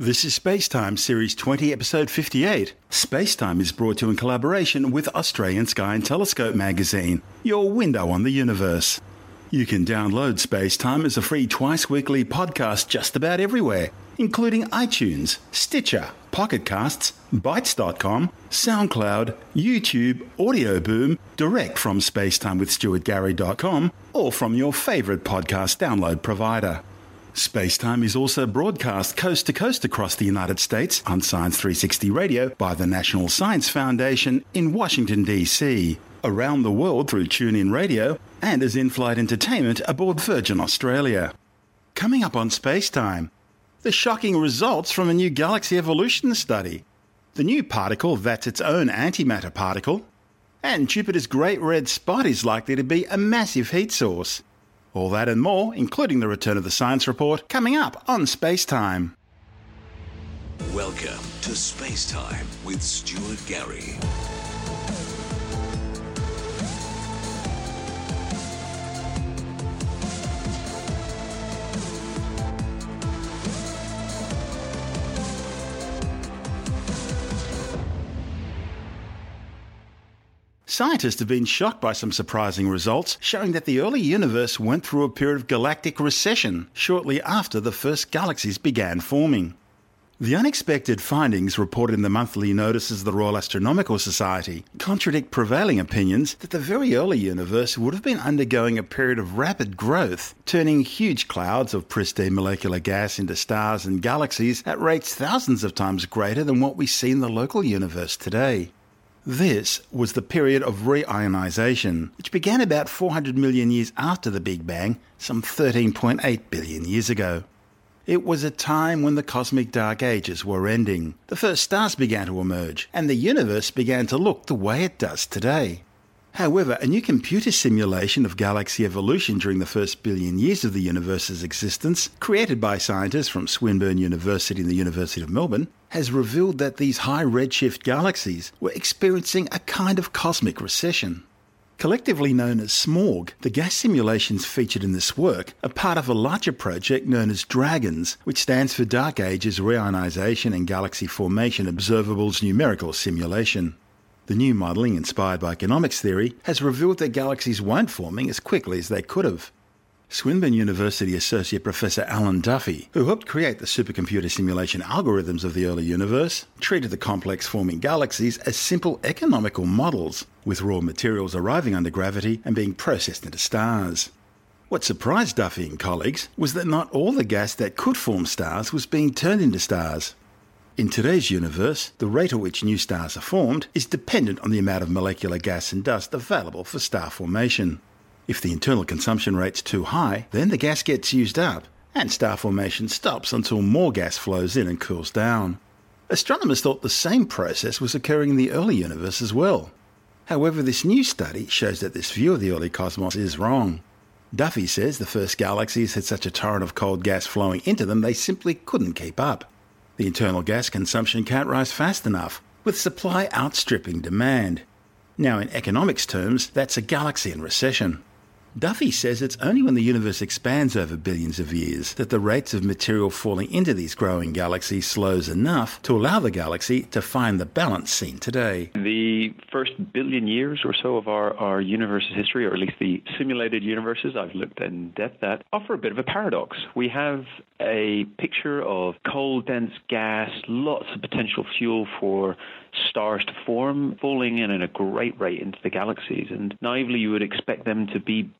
This is Spacetime, Series 20, Episode 58. Spacetime is brought to you in collaboration with Australian Sky and Telescope magazine, your window on the universe. You can download Spacetime as a free twice weekly podcast just about everywhere, including iTunes, Stitcher, Pocket Casts, Bytes.com, SoundCloud, YouTube, Audio Boom, direct from spacetimewithstuartgary.com, or from your favourite podcast download provider. Spacetime is also broadcast coast to coast across the United States on Science 360 Radio by the National Science Foundation in Washington, D.C., around the world through TuneIn Radio, and as in flight entertainment aboard Virgin Australia. Coming up on Spacetime, the shocking results from a new galaxy evolution study, the new particle that's its own antimatter particle, and Jupiter's great red spot is likely to be a massive heat source. All that and more, including the return of the science report, coming up on Space Time. Welcome to Space Time with Stuart Gary. Scientists have been shocked by some surprising results showing that the early universe went through a period of galactic recession shortly after the first galaxies began forming. The unexpected findings reported in the monthly notices of the Royal Astronomical Society contradict prevailing opinions that the very early universe would have been undergoing a period of rapid growth, turning huge clouds of pristine molecular gas into stars and galaxies at rates thousands of times greater than what we see in the local universe today. This was the period of reionization, which began about 400 million years after the Big Bang, some 13.8 billion years ago. It was a time when the cosmic dark ages were ending, the first stars began to emerge, and the universe began to look the way it does today. However, a new computer simulation of galaxy evolution during the first billion years of the universe's existence, created by scientists from Swinburne University and the University of Melbourne, has revealed that these high redshift galaxies were experiencing a kind of cosmic recession. Collectively known as SMAUG, the gas simulations featured in this work are part of a larger project known as DRAGONS, which stands for Dark Ages Reionization and Galaxy Formation Observables Numerical Simulation. The new modelling, inspired by economics theory, has revealed that galaxies weren't forming as quickly as they could have. Swinburne University Associate Professor Alan Duffy, who helped create the supercomputer simulation algorithms of the early universe, treated the complex forming galaxies as simple economical models, with raw materials arriving under gravity and being processed into stars. What surprised Duffy and colleagues was that not all the gas that could form stars was being turned into stars. In today's universe, the rate at which new stars are formed is dependent on the amount of molecular gas and dust available for star formation. If the internal consumption rate's too high, then the gas gets used up, and star formation stops until more gas flows in and cools down. Astronomers thought the same process was occurring in the early universe as well. However, this new study shows that this view of the early cosmos is wrong. Duffy says the first galaxies had such a torrent of cold gas flowing into them they simply couldn't keep up. The internal gas consumption can't rise fast enough, with supply outstripping demand. Now, in economics terms, that's a galaxy in recession. Duffy says it's only when the universe expands over billions of years that the rates of material falling into these growing galaxies slows enough to allow the galaxy to find the balance seen today. The first billion years or so of our, our universe's history, or at least the simulated universes I've looked in depth at, offer a bit of a paradox. We have a picture of cold, dense gas, lots of potential fuel for stars to form, falling in at a great rate into the galaxies. And naively, you would expect them to be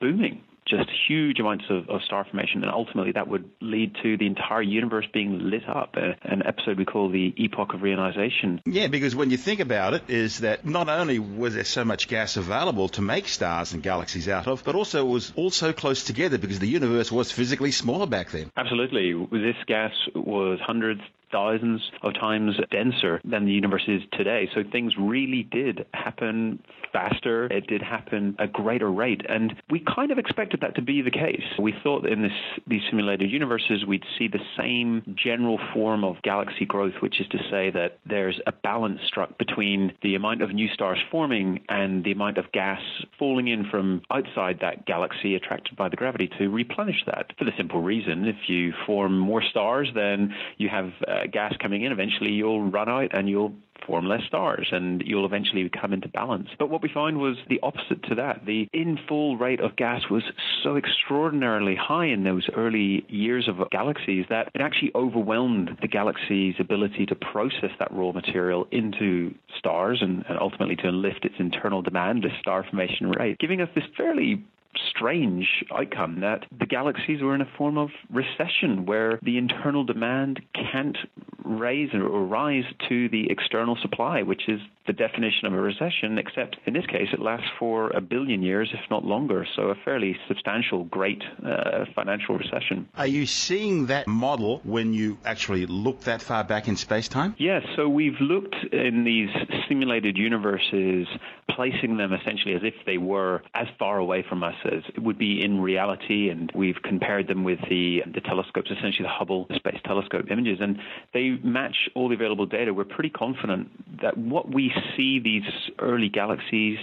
booming just huge amounts of, of, star formation, and ultimately that would lead to the entire universe being lit up. Uh, an episode we call the Epoch of Reionization. Yeah, because when you think about it, is that not only was there so much gas available to make stars and galaxies out of, but also it was all so close together because the universe was physically smaller back then. Absolutely, this gas was hundreds thousands of times denser than the universe is today. So things really did happen faster. It did happen at a greater rate. And we kind of expected that to be the case. We thought in this, these simulated universes we'd see the same general form of galaxy growth, which is to say that there's a balance struck between the amount of new stars forming and the amount of gas falling in from outside that galaxy attracted by the gravity to replenish that. For the simple reason, if you form more stars, then you have Uh, gas coming in. Eventually, you'll run out and you'll form less stars and you'll eventually come into balance. But what we found was the opposite to that. The infall rate of gas was so extraordinarily high in those early years of galaxies that it actually overwhelmed the galaxy's ability to process that raw material into stars and, and ultimately to lift its internal demand, the star formation rate, giving us this fairly strange outcome that the galaxies were in a form of recession where the internal demand can't raise or rise to the external supply, which is the definition of a recession, except in this case it lasts for a billion years, if not longer. So a fairly substantial, great uh, financial recession. Are you seeing that model when you actually look that far back in space time? Yes. So we've looked in these simulated universes, placing them essentially as if they were as far away from us as it would be in reality, and we've compared them with the the telescopes, essentially the Hubble Space Telescope images, and they match all the available data. We're pretty confident that what we see these early galaxies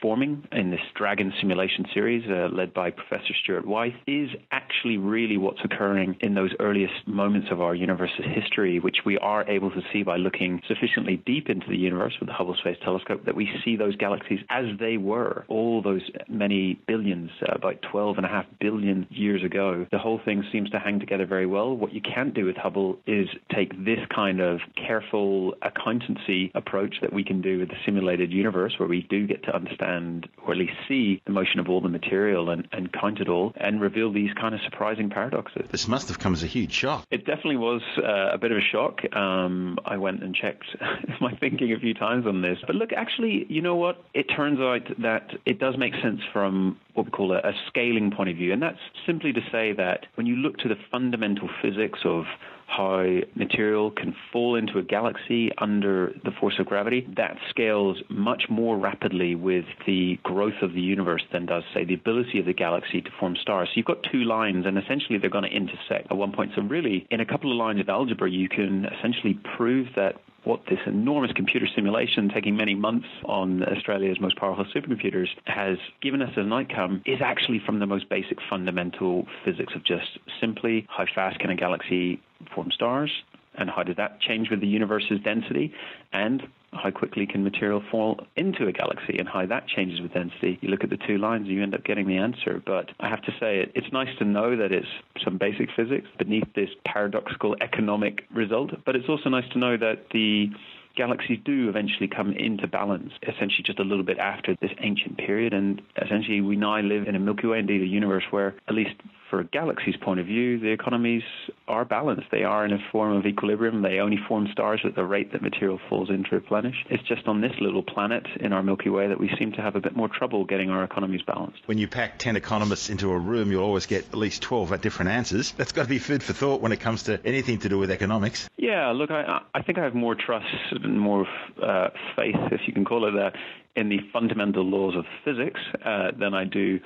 forming in this Dragon simulation series uh, led by Professor Stuart Wyithe is actually really what's occurring in those earliest moments of our universe's history, which we are able to see by looking sufficiently deep into the universe with the Hubble Space Telescope that we see those galaxies as they were all those many billions, uh, about 12 and a half billion years ago. The whole thing seems to hang together very well. What you can't do with Hubble is take this kind of careful accountancy approach that we can do with the simulated universe where we do get to understand understand or at least see the motion of all the material and, and count it all and reveal these kind of surprising paradoxes. This must have come as a huge shock. It definitely was uh, a bit of a shock. Um, I went and checked my thinking a few times on this. But look, actually, you know what? It turns out that it does make sense from what we call a, a scaling point of view. And that's simply to say that when you look to the fundamental physics of how material can fall into a galaxy under the force of gravity, that scales much more rapidly with the growth of the universe than does, say, the ability of the galaxy to form stars. So you've got two lines, and essentially they're going to intersect at one point. So, really, in a couple of lines of algebra, you can essentially prove that what this enormous computer simulation taking many months on Australia's most powerful supercomputers has given us as an outcome is actually from the most basic fundamental physics of just simply how fast can a galaxy form stars and how does that change with the universe's density and how quickly can material fall into a galaxy and how that changes with density. You look at the two lines, and you end up getting the answer. But I have to say, it's nice to know that it's some basic physics beneath this paradoxical economic result, but it's also nice to know that the galaxies do eventually come into balance, essentially just a little bit after this ancient period. And essentially, we now live in a Milky Way, indeed a universe where, at least for a galaxy's point of view, the economies are balanced. They are in a form of equilibrium. They only form stars at the rate that material falls in to replenish. It's just on this little planet in our Milky Way that we seem to have a bit more trouble getting our economies balanced. When you pack 10 economists into a room, you'll always get at least 12 different answers. That's got to be food for thought when it comes to anything to do with economics. Yeah, look, I, I think I have more trust and more uh, faith, if you can call it that, in the fundamental laws of physics uh, than I do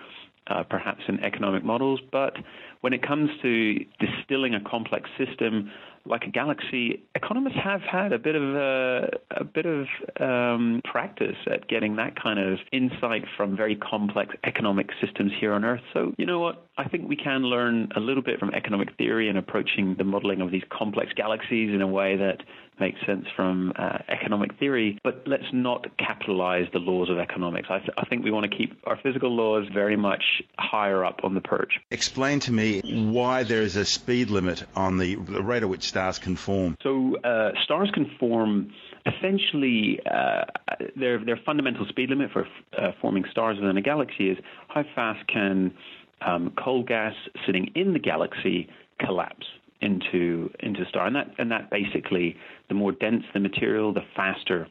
uh, perhaps in economic models. But when it comes to distilling a complex system like a galaxy, economists have had a bit of a, a bit of um, practice at getting that kind of insight from very complex economic systems here on Earth. So you know what? I think we can learn a little bit from economic theory and approaching the modeling of these complex galaxies in a way that makes sense from uh, economic theory, but let's not capitalize the laws of economics. I, th- I, think we want to keep our physical laws very much higher up on the perch. Explain to me why there is a speed limit on the, the rate at which stars can form. So, uh, stars can form essentially uh, their, their fundamental speed limit for uh, forming stars within a galaxy is how fast can um, cold gas sitting in the galaxy collapse into into star, and that and that basically, the more dense the material, the faster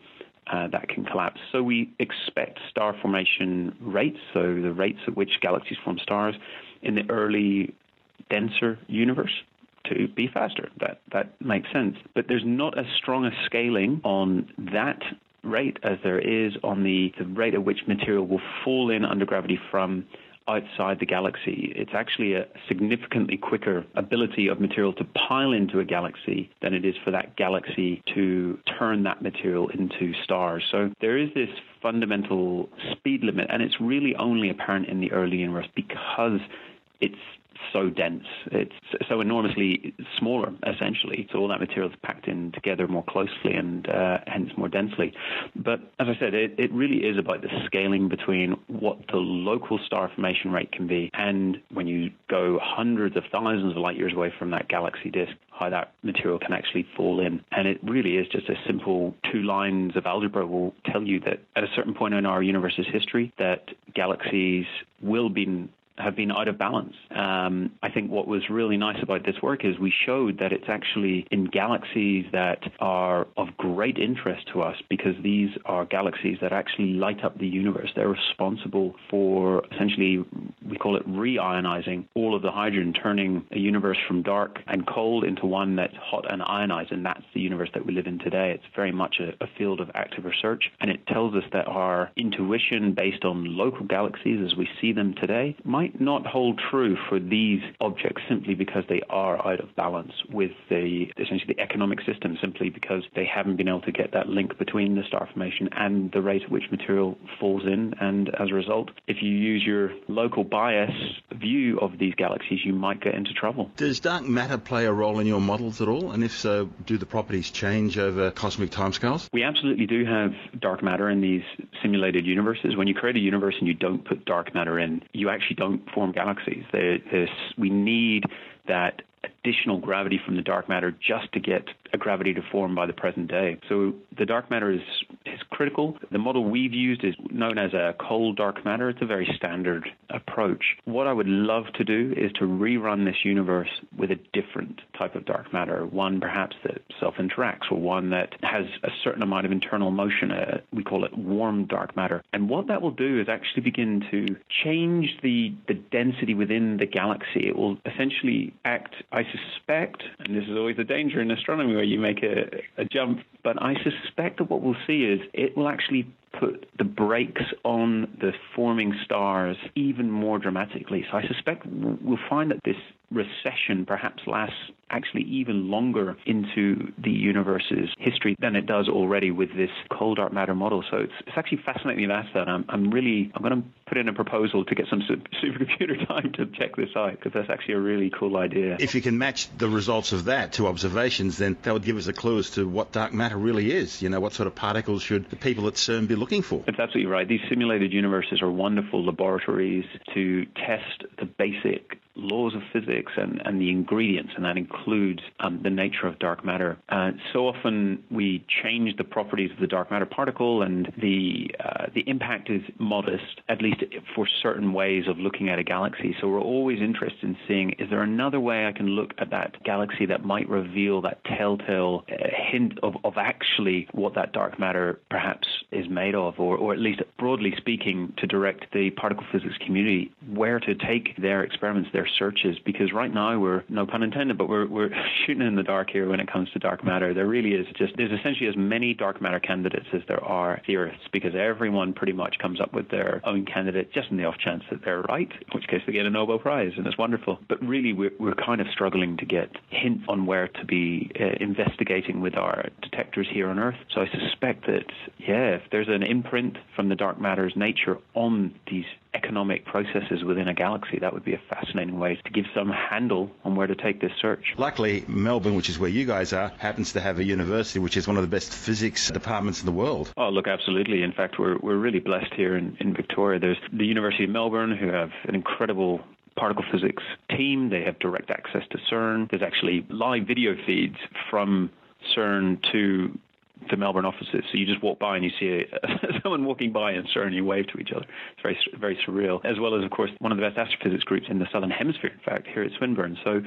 uh, that can collapse. So we expect star formation rates, so the rates at which galaxies form stars, in the early denser universe to be faster. That that makes sense. But there's not as strong a scaling on that rate as there is on the, the rate at which material will fall in under gravity from outside the galaxy. It's actually a significantly quicker ability of material to pile into a galaxy than it is for that galaxy to turn that material into stars. So there is this fundamental speed limit, and it's really only apparent in the early universe because it's so dense. It's so enormously smaller, essentially. So all that material is packed in together more closely and uh, hence more densely. But as I said, it, it really is about the scaling between what the local star formation rate can be and when you go hundreds of thousands of light years away from that galaxy disk, how that material can actually fall in. And it really is just a simple two lines of algebra will tell you that at a certain point in our universe's history, that galaxies will be have been out of balance. Um, I think what was really nice about this work is we showed that it's actually in galaxies that are of great interest to us because these are galaxies that actually light up the universe. They're responsible for essentially, we call it reionizing all of the hydrogen, turning a universe from dark and cold into one that's hot and ionized, and that's the universe that we live in today. It's very much a, a field of active research, and it tells us that our intuition based on local galaxies as we see them today might might not hold true for these objects simply because they are out of balance with the essentially the economic system, simply because they haven't been able to get that link between the star formation and the rate at which material falls in. And as a result, if you use your local bias view of these galaxies, you might get into trouble. Does dark matter play a role in your models at all? And if so, do the properties change over cosmic timescales? We absolutely do have dark matter in these simulated universes. When you create a universe and you don't put dark matter in, you actually don't don't form galaxies. we need that additional gravity from the dark matter just to get a gravity to form by the present day. So the dark matter is, is critical. The model we've used is known as a cold dark matter. It's a very standard approach. What I would love to do is to rerun this universe with a different type of dark matter, one perhaps that self-interacts or one that has a certain amount of internal motion. Uh, we call it warm dark matter. And what that will do is actually begin to change the, the density within the galaxy. It will essentially act, I suspect, and this is always a danger in astronomy where you make a, a jump, but I suspect that what we'll see is it will actually put the brakes on the forming stars even more dramatically. So I suspect we'll find that this recession perhaps lasts actually even longer into the universe's history than it does already with this cold dark matter model. So it's, it's actually fascinating you asked that. I'm, I'm really I'm going to put in a proposal to get some supercomputer time to check this out because that's actually a really cool idea. If you can match the results of that to observations, then that would give us a clue as to what dark matter really is. You know, what sort of particles should the people at CERN be looking for? That's absolutely right. These simulated universes are wonderful laboratories to test the basic laws of physics and, and the ingredients, and that includes um, the nature of dark matter. Uh, so often we change the properties of the dark matter particle, and the uh, the impact is modest, at least for certain ways of looking at a galaxy. So we're always interested in seeing is there another way I can look at that galaxy that might reveal that telltale uh, hint of, of actually what that dark matter perhaps is made of, or, or at least broadly speaking, to direct the particle physics community where to take their experiments, their searches, because right now we're, no pun intended, but we're, we're shooting in the dark here when it comes to dark matter. There really is just, there's essentially as many dark matter candidates as there are theorists, because everyone pretty much comes up with their own candidate just in the off chance that they're right, in which case they get a Nobel Prize, and it's wonderful. But really, we're, we're kind of struggling to get hints on where to be uh, investigating with our detectors here on Earth. So I suspect that, yeah, if there's an imprint from the dark matter's nature on these economic processes within a galaxy, that would be a fascinating way to give some handle on where to take this search. Luckily, Melbourne, which is where you guys are, happens to have a university which is one of the best physics departments in the world. Oh, look, absolutely. In fact, we're, we're really blessed here in, in Victoria. There's the University of Melbourne, who have an incredible particle physics team. They have direct access to CERN. There's actually live video feeds from CERN to the Melbourne offices. So you just walk by and you see a, someone walking by and you wave to each other. It's very, very surreal. As well as, of course, one of the best astrophysics groups in the southern hemisphere, in fact, here at Swinburne. So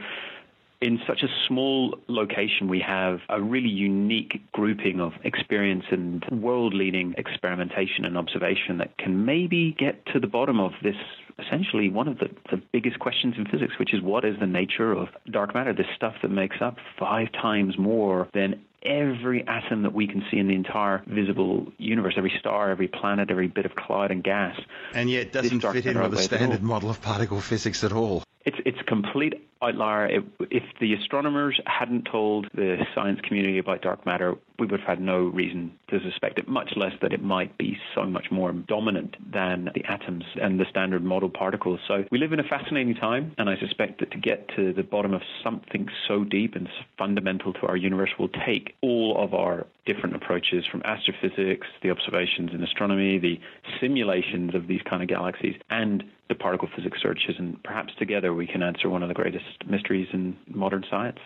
in such a small location, we have a really unique grouping of experience and world leading experimentation and observation that can maybe get to the bottom of this essentially one of the, the biggest questions in physics, which is what is the nature of dark matter, this stuff that makes up five times more than every atom that we can see in the entire visible universe, every star, every planet, every bit of cloud and gas. And yet it doesn't fit in with the standard model of particle physics at all. It's it's a complete outlier. It, if the astronomers hadn't told the science community about dark matter, we would have had no reason to suspect it, much less that it might be so much more dominant than the atoms and the standard model particles. So we live in a fascinating time, and I suspect that to get to the bottom of something so deep and fundamental to our universe will take all of our different approaches from astrophysics, the observations in astronomy, the simulations of these kind of galaxies, and the particle physics searches, and perhaps together we can answer one of the greatest mysteries in modern science.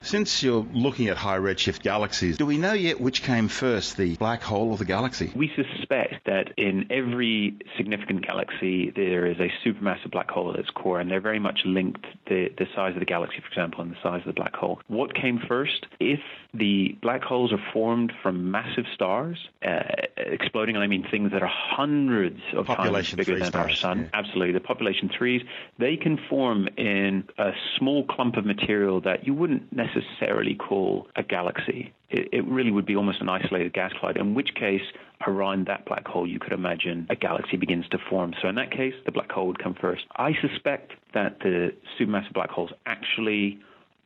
Since you're looking at high redshift galaxies, do we know yet which came first, the black hole or the galaxy? We suspect that in every significant galaxy there is a supermassive black hole at its core, and they're very much linked, the, the size of the galaxy, for example, and the size of the black hole. What came first? If the black holes are formed from massive stars uh, exploding, and I mean things that are hundreds of population times bigger than stars, our sun, yeah. absolutely, the population threes, they can form in a small clump of material that you wouldn't necessarily call a galaxy. It, it, really would be almost an isolated gas cloud, in which case, around that black hole, you could imagine a galaxy begins to form. So, in that case, the black hole would come first. I suspect that the supermassive black holes actually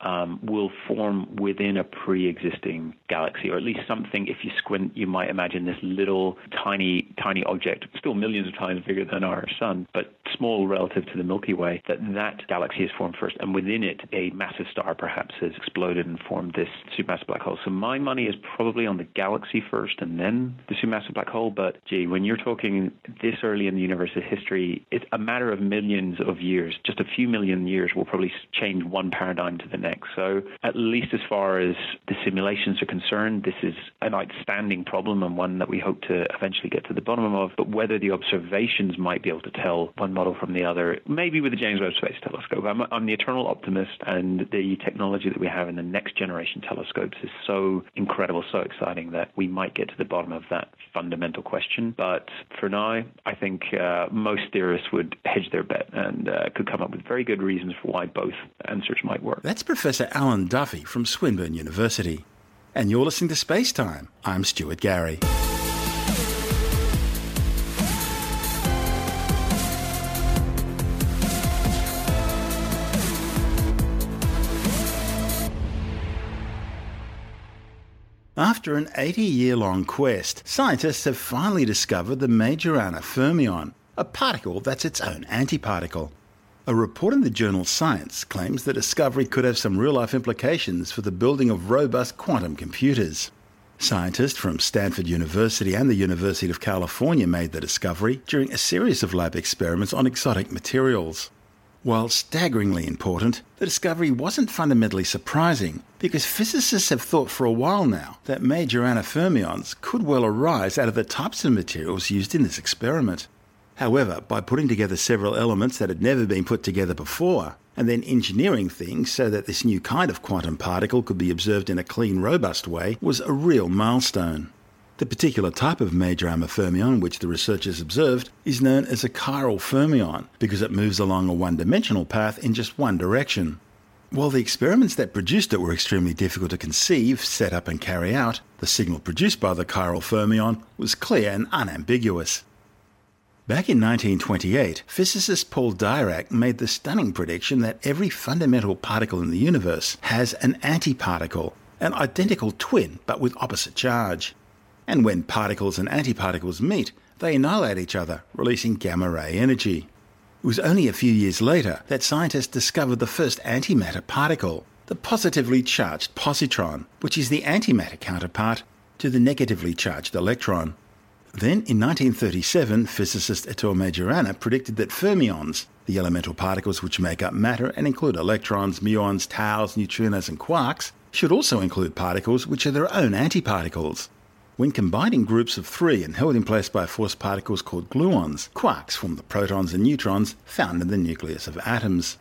um, will form within a pre-existing galaxy, or at least something. If you squint, you might imagine this little, tiny, tiny object, still millions of times bigger than our sun, but small relative to the Milky Way. That that galaxy is formed first, and within it, a massive star perhaps has exploded and formed this supermassive black hole. So my money is probably on the galaxy first, and then the supermassive black hole. But gee, when you're talking this early in the universe's history, it's a matter of millions of years. Just a few million years will probably change one paradigm to the next. So, at least as far as the simulations are concerned, this is an outstanding problem and one that we hope to eventually get to the bottom of. But whether the observations might be able to tell one model from the other, maybe with the James Webb Space Telescope. I'm, I'm the eternal optimist, and the technology that we have in the next generation telescopes is so incredible, so exciting that we might get to the bottom of that fundamental question. But for now, I think uh, most theorists would hedge their bet and uh, could come up with very good reasons for why both answers might work. That's Professor Alan Duffy from Swinburne University. And you're listening to Space Time. I'm Stuart Gary. After an 80 year long quest, scientists have finally discovered the Majorana fermion, a particle that's its own antiparticle. A report in the journal Science claims the discovery could have some real life implications for the building of robust quantum computers. Scientists from Stanford University and the University of California made the discovery during a series of lab experiments on exotic materials. While staggeringly important, the discovery wasn't fundamentally surprising because physicists have thought for a while now that Majorana fermions could well arise out of the types of materials used in this experiment. However, by putting together several elements that had never been put together before, and then engineering things so that this new kind of quantum particle could be observed in a clean, robust way, was a real milestone. The particular type of Majorana fermion which the researchers observed is known as a chiral fermion because it moves along a one dimensional path in just one direction. While the experiments that produced it were extremely difficult to conceive, set up, and carry out, the signal produced by the chiral fermion was clear and unambiguous. Back in 1928, physicist Paul Dirac made the stunning prediction that every fundamental particle in the universe has an antiparticle, an identical twin but with opposite charge. And when particles and antiparticles meet, they annihilate each other, releasing gamma ray energy. It was only a few years later that scientists discovered the first antimatter particle, the positively charged positron, which is the antimatter counterpart to the negatively charged electron. Then, in 1937, physicist Ettore Majorana predicted that fermions, the elemental particles which make up matter and include electrons, muons, taus, neutrinos, and quarks, should also include particles which are their own antiparticles. When combined in groups of three and held in place by force particles called gluons, quarks form the protons and neutrons found in the nucleus of atoms.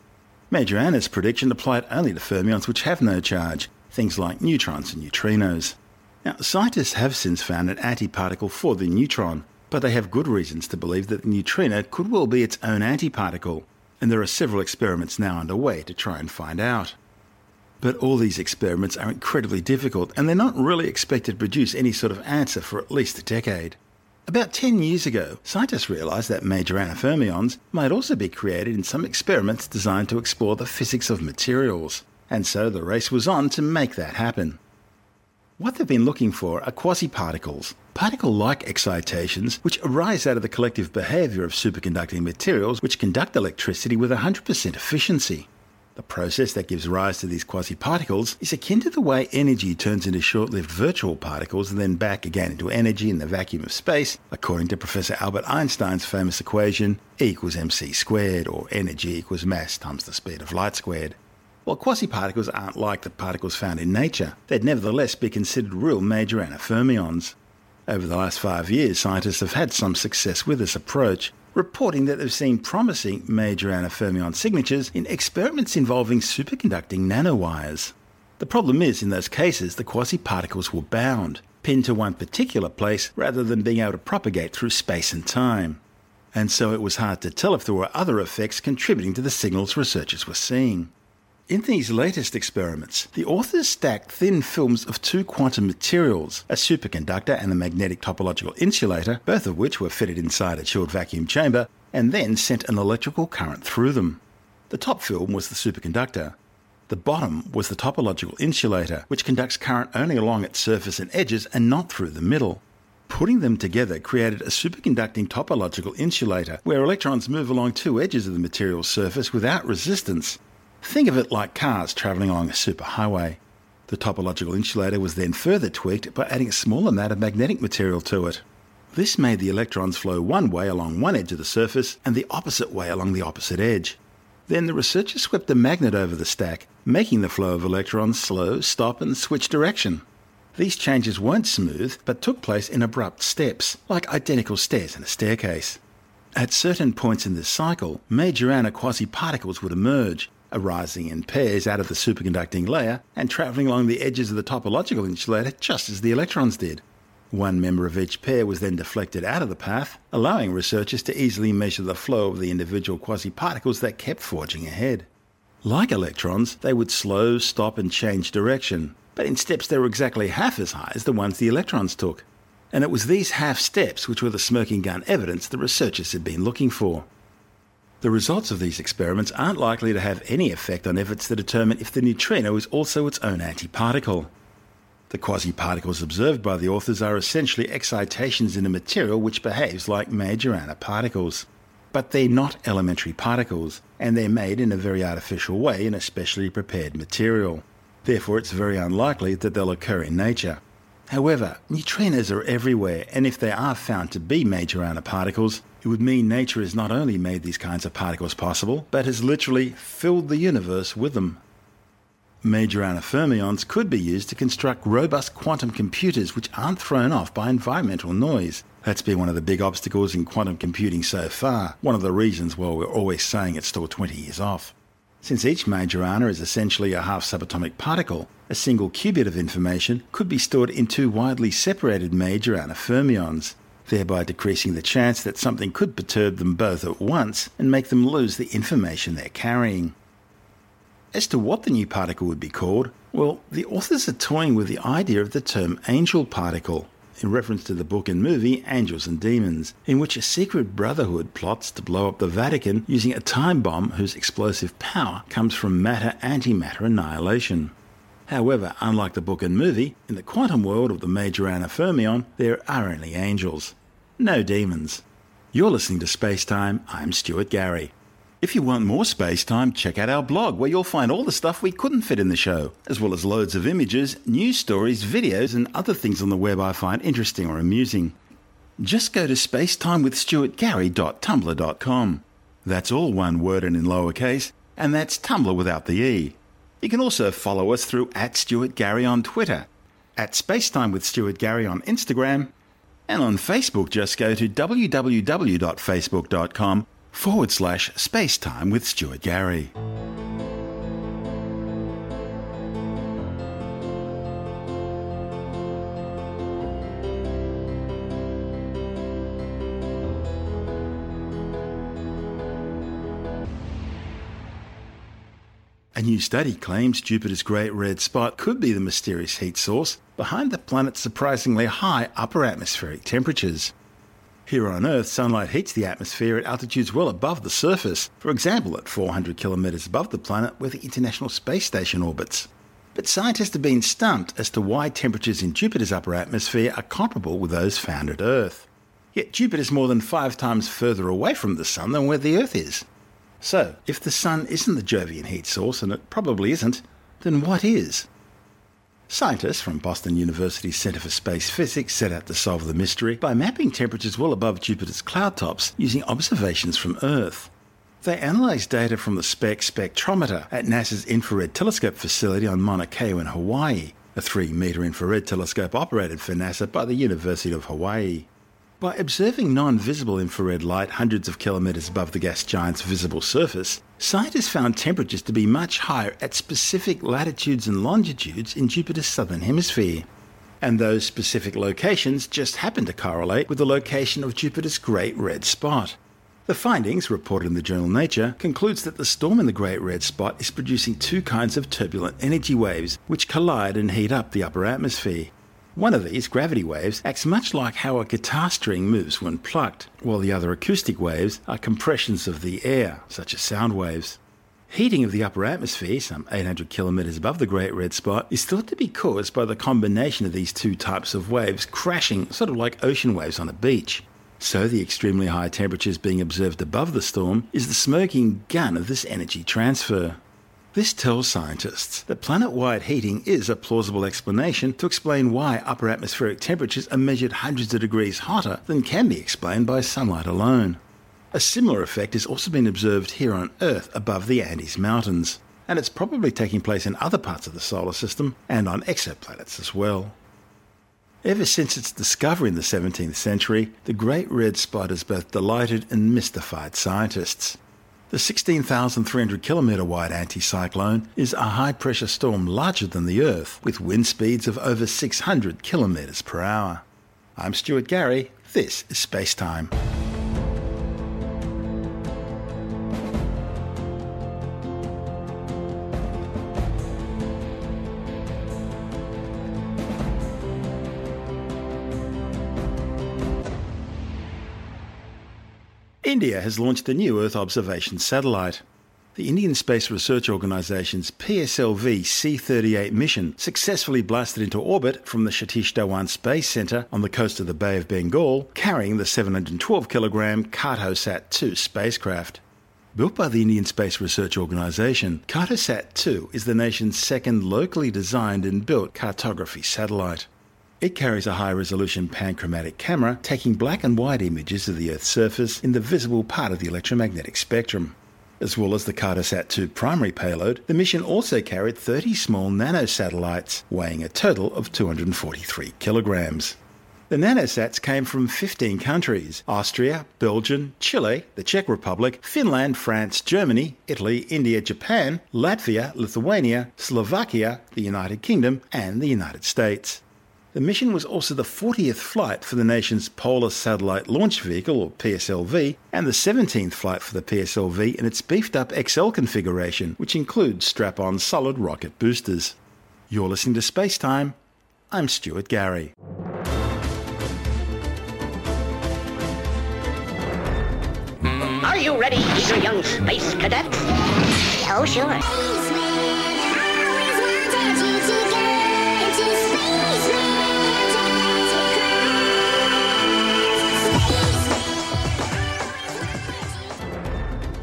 Majorana's prediction applied only to fermions which have no charge, things like neutrons and neutrinos. Now, scientists have since found an antiparticle for the neutron, but they have good reasons to believe that the neutrino could well be its own antiparticle, and there are several experiments now underway to try and find out. But all these experiments are incredibly difficult, and they're not really expected to produce any sort of answer for at least a decade. About 10 years ago, scientists realised that Majorana fermions might also be created in some experiments designed to explore the physics of materials, and so the race was on to make that happen. What they've been looking for are quasi-particles, particle-like excitations which arise out of the collective behaviour of superconducting materials which conduct electricity with 100% efficiency. The process that gives rise to these quasi-particles is akin to the way energy turns into short-lived virtual particles and then back again into energy in the vacuum of space, according to Professor Albert Einstein's famous equation E equals mc squared, or energy equals mass times the speed of light squared. While quasi-particles aren't like the particles found in nature, they'd nevertheless be considered real Majorana fermions. Over the last five years, scientists have had some success with this approach, reporting that they've seen promising Majorana fermion signatures in experiments involving superconducting nanowires. The problem is, in those cases, the quasi-particles were bound, pinned to one particular place rather than being able to propagate through space and time. And so it was hard to tell if there were other effects contributing to the signals researchers were seeing. In these latest experiments, the authors stacked thin films of two quantum materials, a superconductor and a magnetic topological insulator, both of which were fitted inside a chilled vacuum chamber, and then sent an electrical current through them. The top film was the superconductor. The bottom was the topological insulator, which conducts current only along its surface and edges and not through the middle. Putting them together created a superconducting topological insulator where electrons move along two edges of the material's surface without resistance, Think of it like cars travelling along a superhighway. The topological insulator was then further tweaked by adding a small amount of magnetic material to it. This made the electrons flow one way along one edge of the surface and the opposite way along the opposite edge. Then the researchers swept a magnet over the stack, making the flow of electrons slow, stop, and switch direction. These changes weren't smooth, but took place in abrupt steps, like identical stairs in a staircase. At certain points in this cycle, Majorana quasi-particles would emerge, arising in pairs out of the superconducting layer and travelling along the edges of the topological insulator just as the electrons did. One member of each pair was then deflected out of the path, allowing researchers to easily measure the flow of the individual quasi-particles that kept forging ahead. Like electrons, they would slow, stop, and change direction, but in steps that were exactly half as high as the ones the electrons took. And it was these half steps which were the smoking gun evidence the researchers had been looking for. The results of these experiments aren't likely to have any effect on efforts to determine if the neutrino is also its own antiparticle. The quasi-particles observed by the authors are essentially excitations in a material which behaves like Majorana particles. But they're not elementary particles, and they're made in a very artificial way in a specially prepared material. Therefore, it's very unlikely that they'll occur in nature. However, neutrinos are everywhere, and if they are found to be Majorana particles, it would mean nature has not only made these kinds of particles possible, but has literally filled the universe with them. Majorana fermions could be used to construct robust quantum computers which aren't thrown off by environmental noise. That's been one of the big obstacles in quantum computing so far, one of the reasons why we're always saying it's still 20 years off. Since each major Majorana is essentially a half subatomic particle, a single qubit of information could be stored in two widely separated Majorana fermions thereby decreasing the chance that something could perturb them both at once and make them lose the information they're carrying. As to what the new particle would be called, well, the authors are toying with the idea of the term angel particle, in reference to the book and movie Angels and Demons, in which a secret brotherhood plots to blow up the Vatican using a time bomb whose explosive power comes from matter antimatter annihilation. However, unlike the book and movie, in the quantum world of the Majorana fermion, there are only angels no demons. You're listening to Space Time. I'm Stuart Gary. If you want more space time, check out our blog where you'll find all the stuff we couldn't fit in the show, as well as loads of images, news stories, videos, and other things on the web I find interesting or amusing. Just go to spacetimewithstuartgary.tumblr.com. That's all one word and in lowercase, and that's Tumblr without the E. You can also follow us through at Stuart Gary on Twitter, at Spacetime with Stuart Gary on Instagram, and on Facebook, just go to www.facebook.com forward slash spacetime with Stuart Gary. A new study claims Jupiter's Great Red Spot could be the mysterious heat source behind the planet's surprisingly high upper atmospheric temperatures. Here on Earth, sunlight heats the atmosphere at altitudes well above the surface, for example at 400 kilometres above the planet where the International Space Station orbits. But scientists have been stumped as to why temperatures in Jupiter's upper atmosphere are comparable with those found at Earth. Yet Jupiter's more than five times further away from the Sun than where the Earth is. So, if the Sun isn't the Jovian heat source, and it probably isn't, then what is? Scientists from Boston University's Center for Space Physics set out to solve the mystery by mapping temperatures well above Jupiter's cloud tops using observations from Earth. They analysed data from the SpeX spectrometer at NASA's Infrared Telescope facility on Mauna Kea in Hawaii, a 3 metre infrared telescope operated for NASA by the University of Hawaii. By observing non visible infrared light hundreds of kilometres above the gas giant's visible surface, scientists found temperatures to be much higher at specific latitudes and longitudes in Jupiter's southern hemisphere. And those specific locations just happen to correlate with the location of Jupiter's Great Red Spot. The findings, reported in the journal Nature, concludes that the storm in the Great Red Spot is producing two kinds of turbulent energy waves which collide and heat up the upper atmosphere. One of these, gravity waves, acts much like how a guitar string moves when plucked, while the other acoustic waves are compressions of the air, such as sound waves. Heating of the upper atmosphere, some 800 kilometres above the Great Red Spot, is thought to be caused by the combination of these two types of waves crashing, sort of like ocean waves on a beach. So, the extremely high temperatures being observed above the storm is the smoking gun of this energy transfer. This tells scientists that planet wide heating is a plausible explanation to explain why upper atmospheric temperatures are measured hundreds of degrees hotter than can be explained by sunlight alone. A similar effect has also been observed here on Earth above the Andes Mountains, and it's probably taking place in other parts of the solar system and on exoplanets as well. Ever since its discovery in the 17th century, the Great Red Spot has both delighted and mystified scientists. The 16,300 kilometre wide anticyclone is a high pressure storm larger than the Earth, with wind speeds of over 600 kilometres per hour. I'm Stuart Gary. This is Space India has launched a new Earth observation satellite. The Indian Space Research Organisation's PSLV C 38 mission successfully blasted into orbit from the Satish Dhawan Space Centre on the coast of the Bay of Bengal, carrying the 712 kilogram Cartosat 2 spacecraft. Built by the Indian Space Research Organisation, Cartosat 2 is the nation's second locally designed and built cartography satellite. It carries a high resolution panchromatic camera taking black and white images of the Earth's surface in the visible part of the electromagnetic spectrum. As well as the Cartosat 2 primary payload, the mission also carried 30 small nanosatellites, weighing a total of 243 kilograms. The nanosats came from 15 countries Austria, Belgium, Chile, the Czech Republic, Finland, France, Germany, Italy, India, Japan, Latvia, Lithuania, Slovakia, the United Kingdom, and the United States. The mission was also the 40th flight for the nation's Polar Satellite Launch Vehicle, or PSLV, and the 17th flight for the PSLV in its beefed up XL configuration, which includes strap on solid rocket boosters. You're listening to Space Time. I'm Stuart Gary. Are you ready, eager young space cadets? Oh, sure.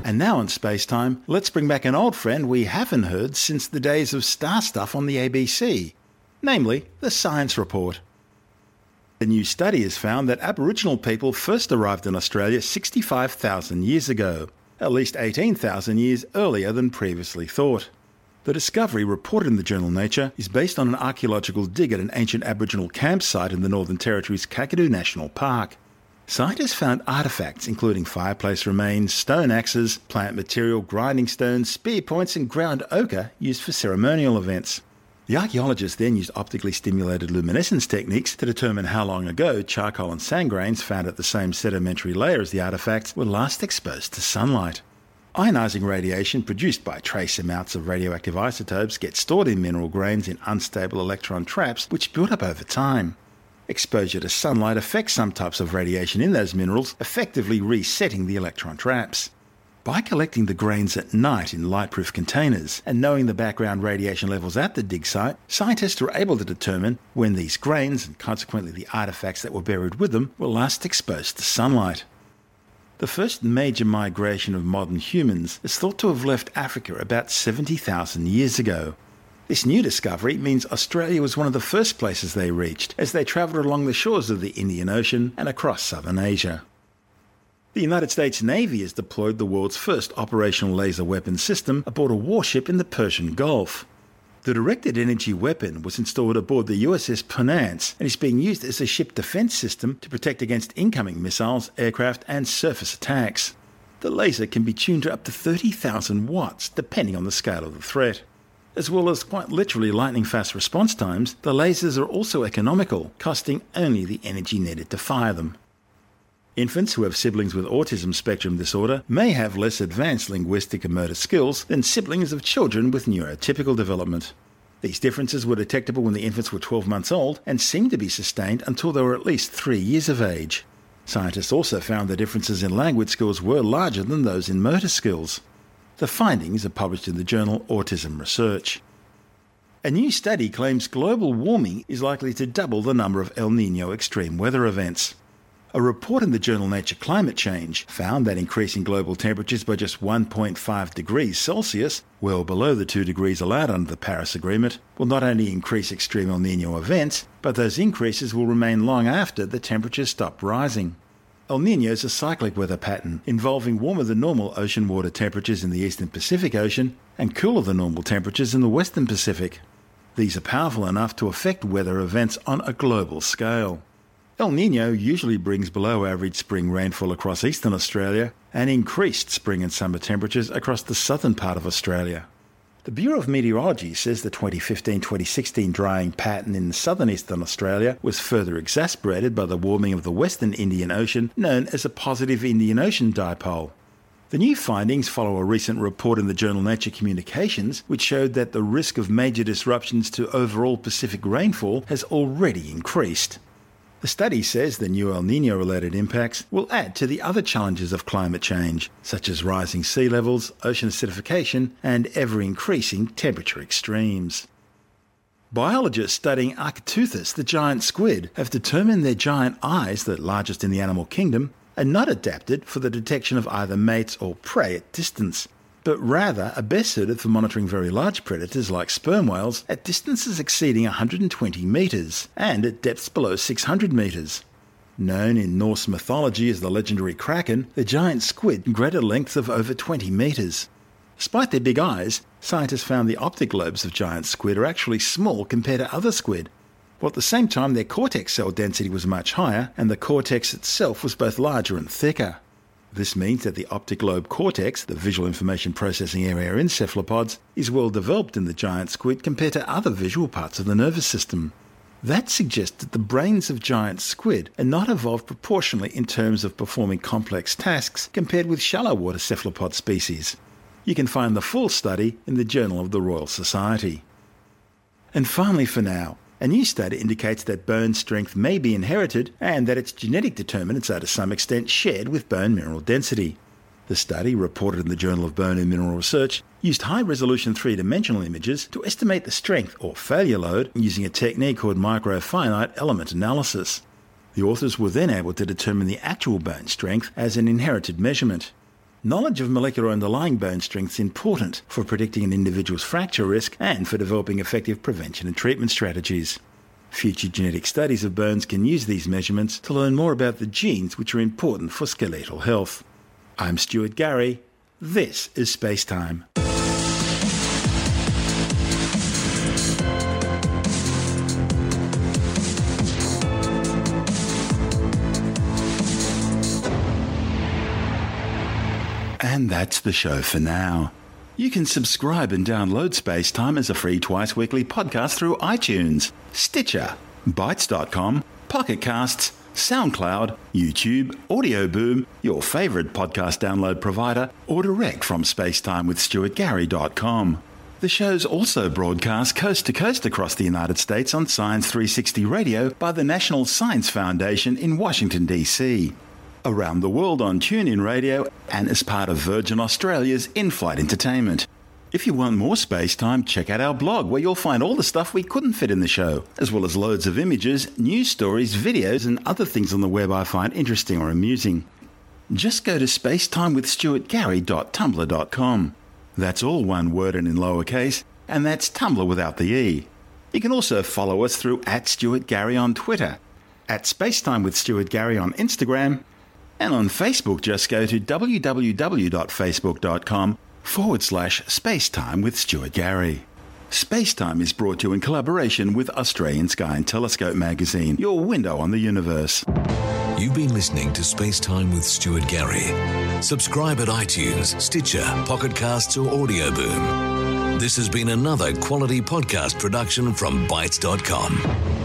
And now in Space Time, let's bring back an old friend we haven't heard since the days of Star Stuff on the ABC, namely the Science Report. A new study has found that Aboriginal people first arrived in Australia 65,000 years ago, at least 18,000 years earlier than previously thought. The discovery, reported in the journal Nature, is based on an archaeological dig at an ancient Aboriginal campsite in the Northern Territory's Kakadu National Park. Scientists found artifacts including fireplace remains, stone axes, plant material, grinding stones, spear points, and ground ochre used for ceremonial events. The archaeologists then used optically stimulated luminescence techniques to determine how long ago charcoal and sand grains found at the same sedimentary layer as the artifacts were last exposed to sunlight. Ionizing radiation produced by trace amounts of radioactive isotopes gets stored in mineral grains in unstable electron traps which build up over time. Exposure to sunlight affects some types of radiation in those minerals, effectively resetting the electron traps. By collecting the grains at night in lightproof containers and knowing the background radiation levels at the dig site, scientists were able to determine when these grains, and consequently the artifacts that were buried with them, were last exposed to sunlight. The first major migration of modern humans is thought to have left Africa about 70,000 years ago. This new discovery means Australia was one of the first places they reached as they travelled along the shores of the Indian Ocean and across southern Asia. The United States Navy has deployed the world's first operational laser weapon system aboard a warship in the Persian Gulf. The directed energy weapon was installed aboard the USS Ponce and is being used as a ship defense system to protect against incoming missiles, aircraft, and surface attacks. The laser can be tuned to up to 30,000 watts, depending on the scale of the threat. As well as quite literally lightning fast response times, the lasers are also economical, costing only the energy needed to fire them. Infants who have siblings with autism spectrum disorder may have less advanced linguistic and motor skills than siblings of children with neurotypical development. These differences were detectable when the infants were 12 months old and seemed to be sustained until they were at least three years of age. Scientists also found the differences in language skills were larger than those in motor skills. The findings are published in the journal Autism Research. A new study claims global warming is likely to double the number of El Nino extreme weather events. A report in the journal Nature Climate Change found that increasing global temperatures by just 1.5 degrees Celsius, well below the 2 degrees allowed under the Paris Agreement, will not only increase extreme El Nino events, but those increases will remain long after the temperatures stop rising. El Nino is a cyclic weather pattern involving warmer than normal ocean water temperatures in the eastern Pacific Ocean and cooler than normal temperatures in the western Pacific. These are powerful enough to affect weather events on a global scale. El Nino usually brings below average spring rainfall across eastern Australia and increased spring and summer temperatures across the southern part of Australia. The Bureau of Meteorology says the 2015 2016 drying pattern in southern eastern Australia was further exacerbated by the warming of the western Indian Ocean, known as a positive Indian Ocean dipole. The new findings follow a recent report in the journal Nature Communications, which showed that the risk of major disruptions to overall Pacific rainfall has already increased. The study says the new El Nino related impacts will add to the other challenges of climate change, such as rising sea levels, ocean acidification, and ever increasing temperature extremes. Biologists studying Architeuthis, the giant squid, have determined their giant eyes, the largest in the animal kingdom, are not adapted for the detection of either mates or prey at distance but rather a best suited for monitoring very large predators like sperm whales at distances exceeding 120 metres and at depths below 600 metres. Known in Norse mythology as the legendary kraken, the giant squid can grow to lengths of over 20 metres. Despite their big eyes, scientists found the optic lobes of giant squid are actually small compared to other squid, while at the same time their cortex cell density was much higher and the cortex itself was both larger and thicker. This means that the optic lobe cortex, the visual information processing area in cephalopods, is well developed in the giant squid compared to other visual parts of the nervous system. That suggests that the brains of giant squid are not evolved proportionally in terms of performing complex tasks compared with shallow water cephalopod species. You can find the full study in the Journal of the Royal Society. And finally, for now, a new study indicates that bone strength may be inherited and that its genetic determinants are to some extent shared with bone mineral density. The study, reported in the Journal of Bone and Mineral Research, used high resolution three dimensional images to estimate the strength or failure load using a technique called microfinite element analysis. The authors were then able to determine the actual bone strength as an inherited measurement. Knowledge of molecular underlying bone strength is important for predicting an individual's fracture risk and for developing effective prevention and treatment strategies. Future genetic studies of bones can use these measurements to learn more about the genes which are important for skeletal health. I'm Stuart Gary. This is Space That's the show for now. You can subscribe and download Space Time as a free twice weekly podcast through iTunes, Stitcher, Bitesz.com, Pocket Casts, SoundCloud, YouTube, Audio Boom, your favourite podcast download provider, or direct from spacetimewithstuartgary.com. The show's also broadcast coast to coast across the United States on Science 360 Radio by the National Science Foundation in Washington, D.C. Around the world on TuneIn Radio and as part of Virgin Australia's in flight entertainment. If you want more space time, check out our blog where you'll find all the stuff we couldn't fit in the show, as well as loads of images, news stories, videos, and other things on the web I find interesting or amusing. Just go to spacetimewithstuartgary.tumblr.com. That's all one word and in lowercase, and that's Tumblr without the E. You can also follow us through at Stuart Gary on Twitter, at Spacetime with Stuart Gary on Instagram, and on Facebook just go to www.facebook.com forward slash spacetime with Stuart Gary. Spacetime is brought to you in collaboration with Australian Sky and Telescope magazine, your window on the universe. You've been listening to Spacetime with Stuart Gary. Subscribe at iTunes, Stitcher, Pocket Casts, or Audio Boom. This has been another quality podcast production from Bitesz.com.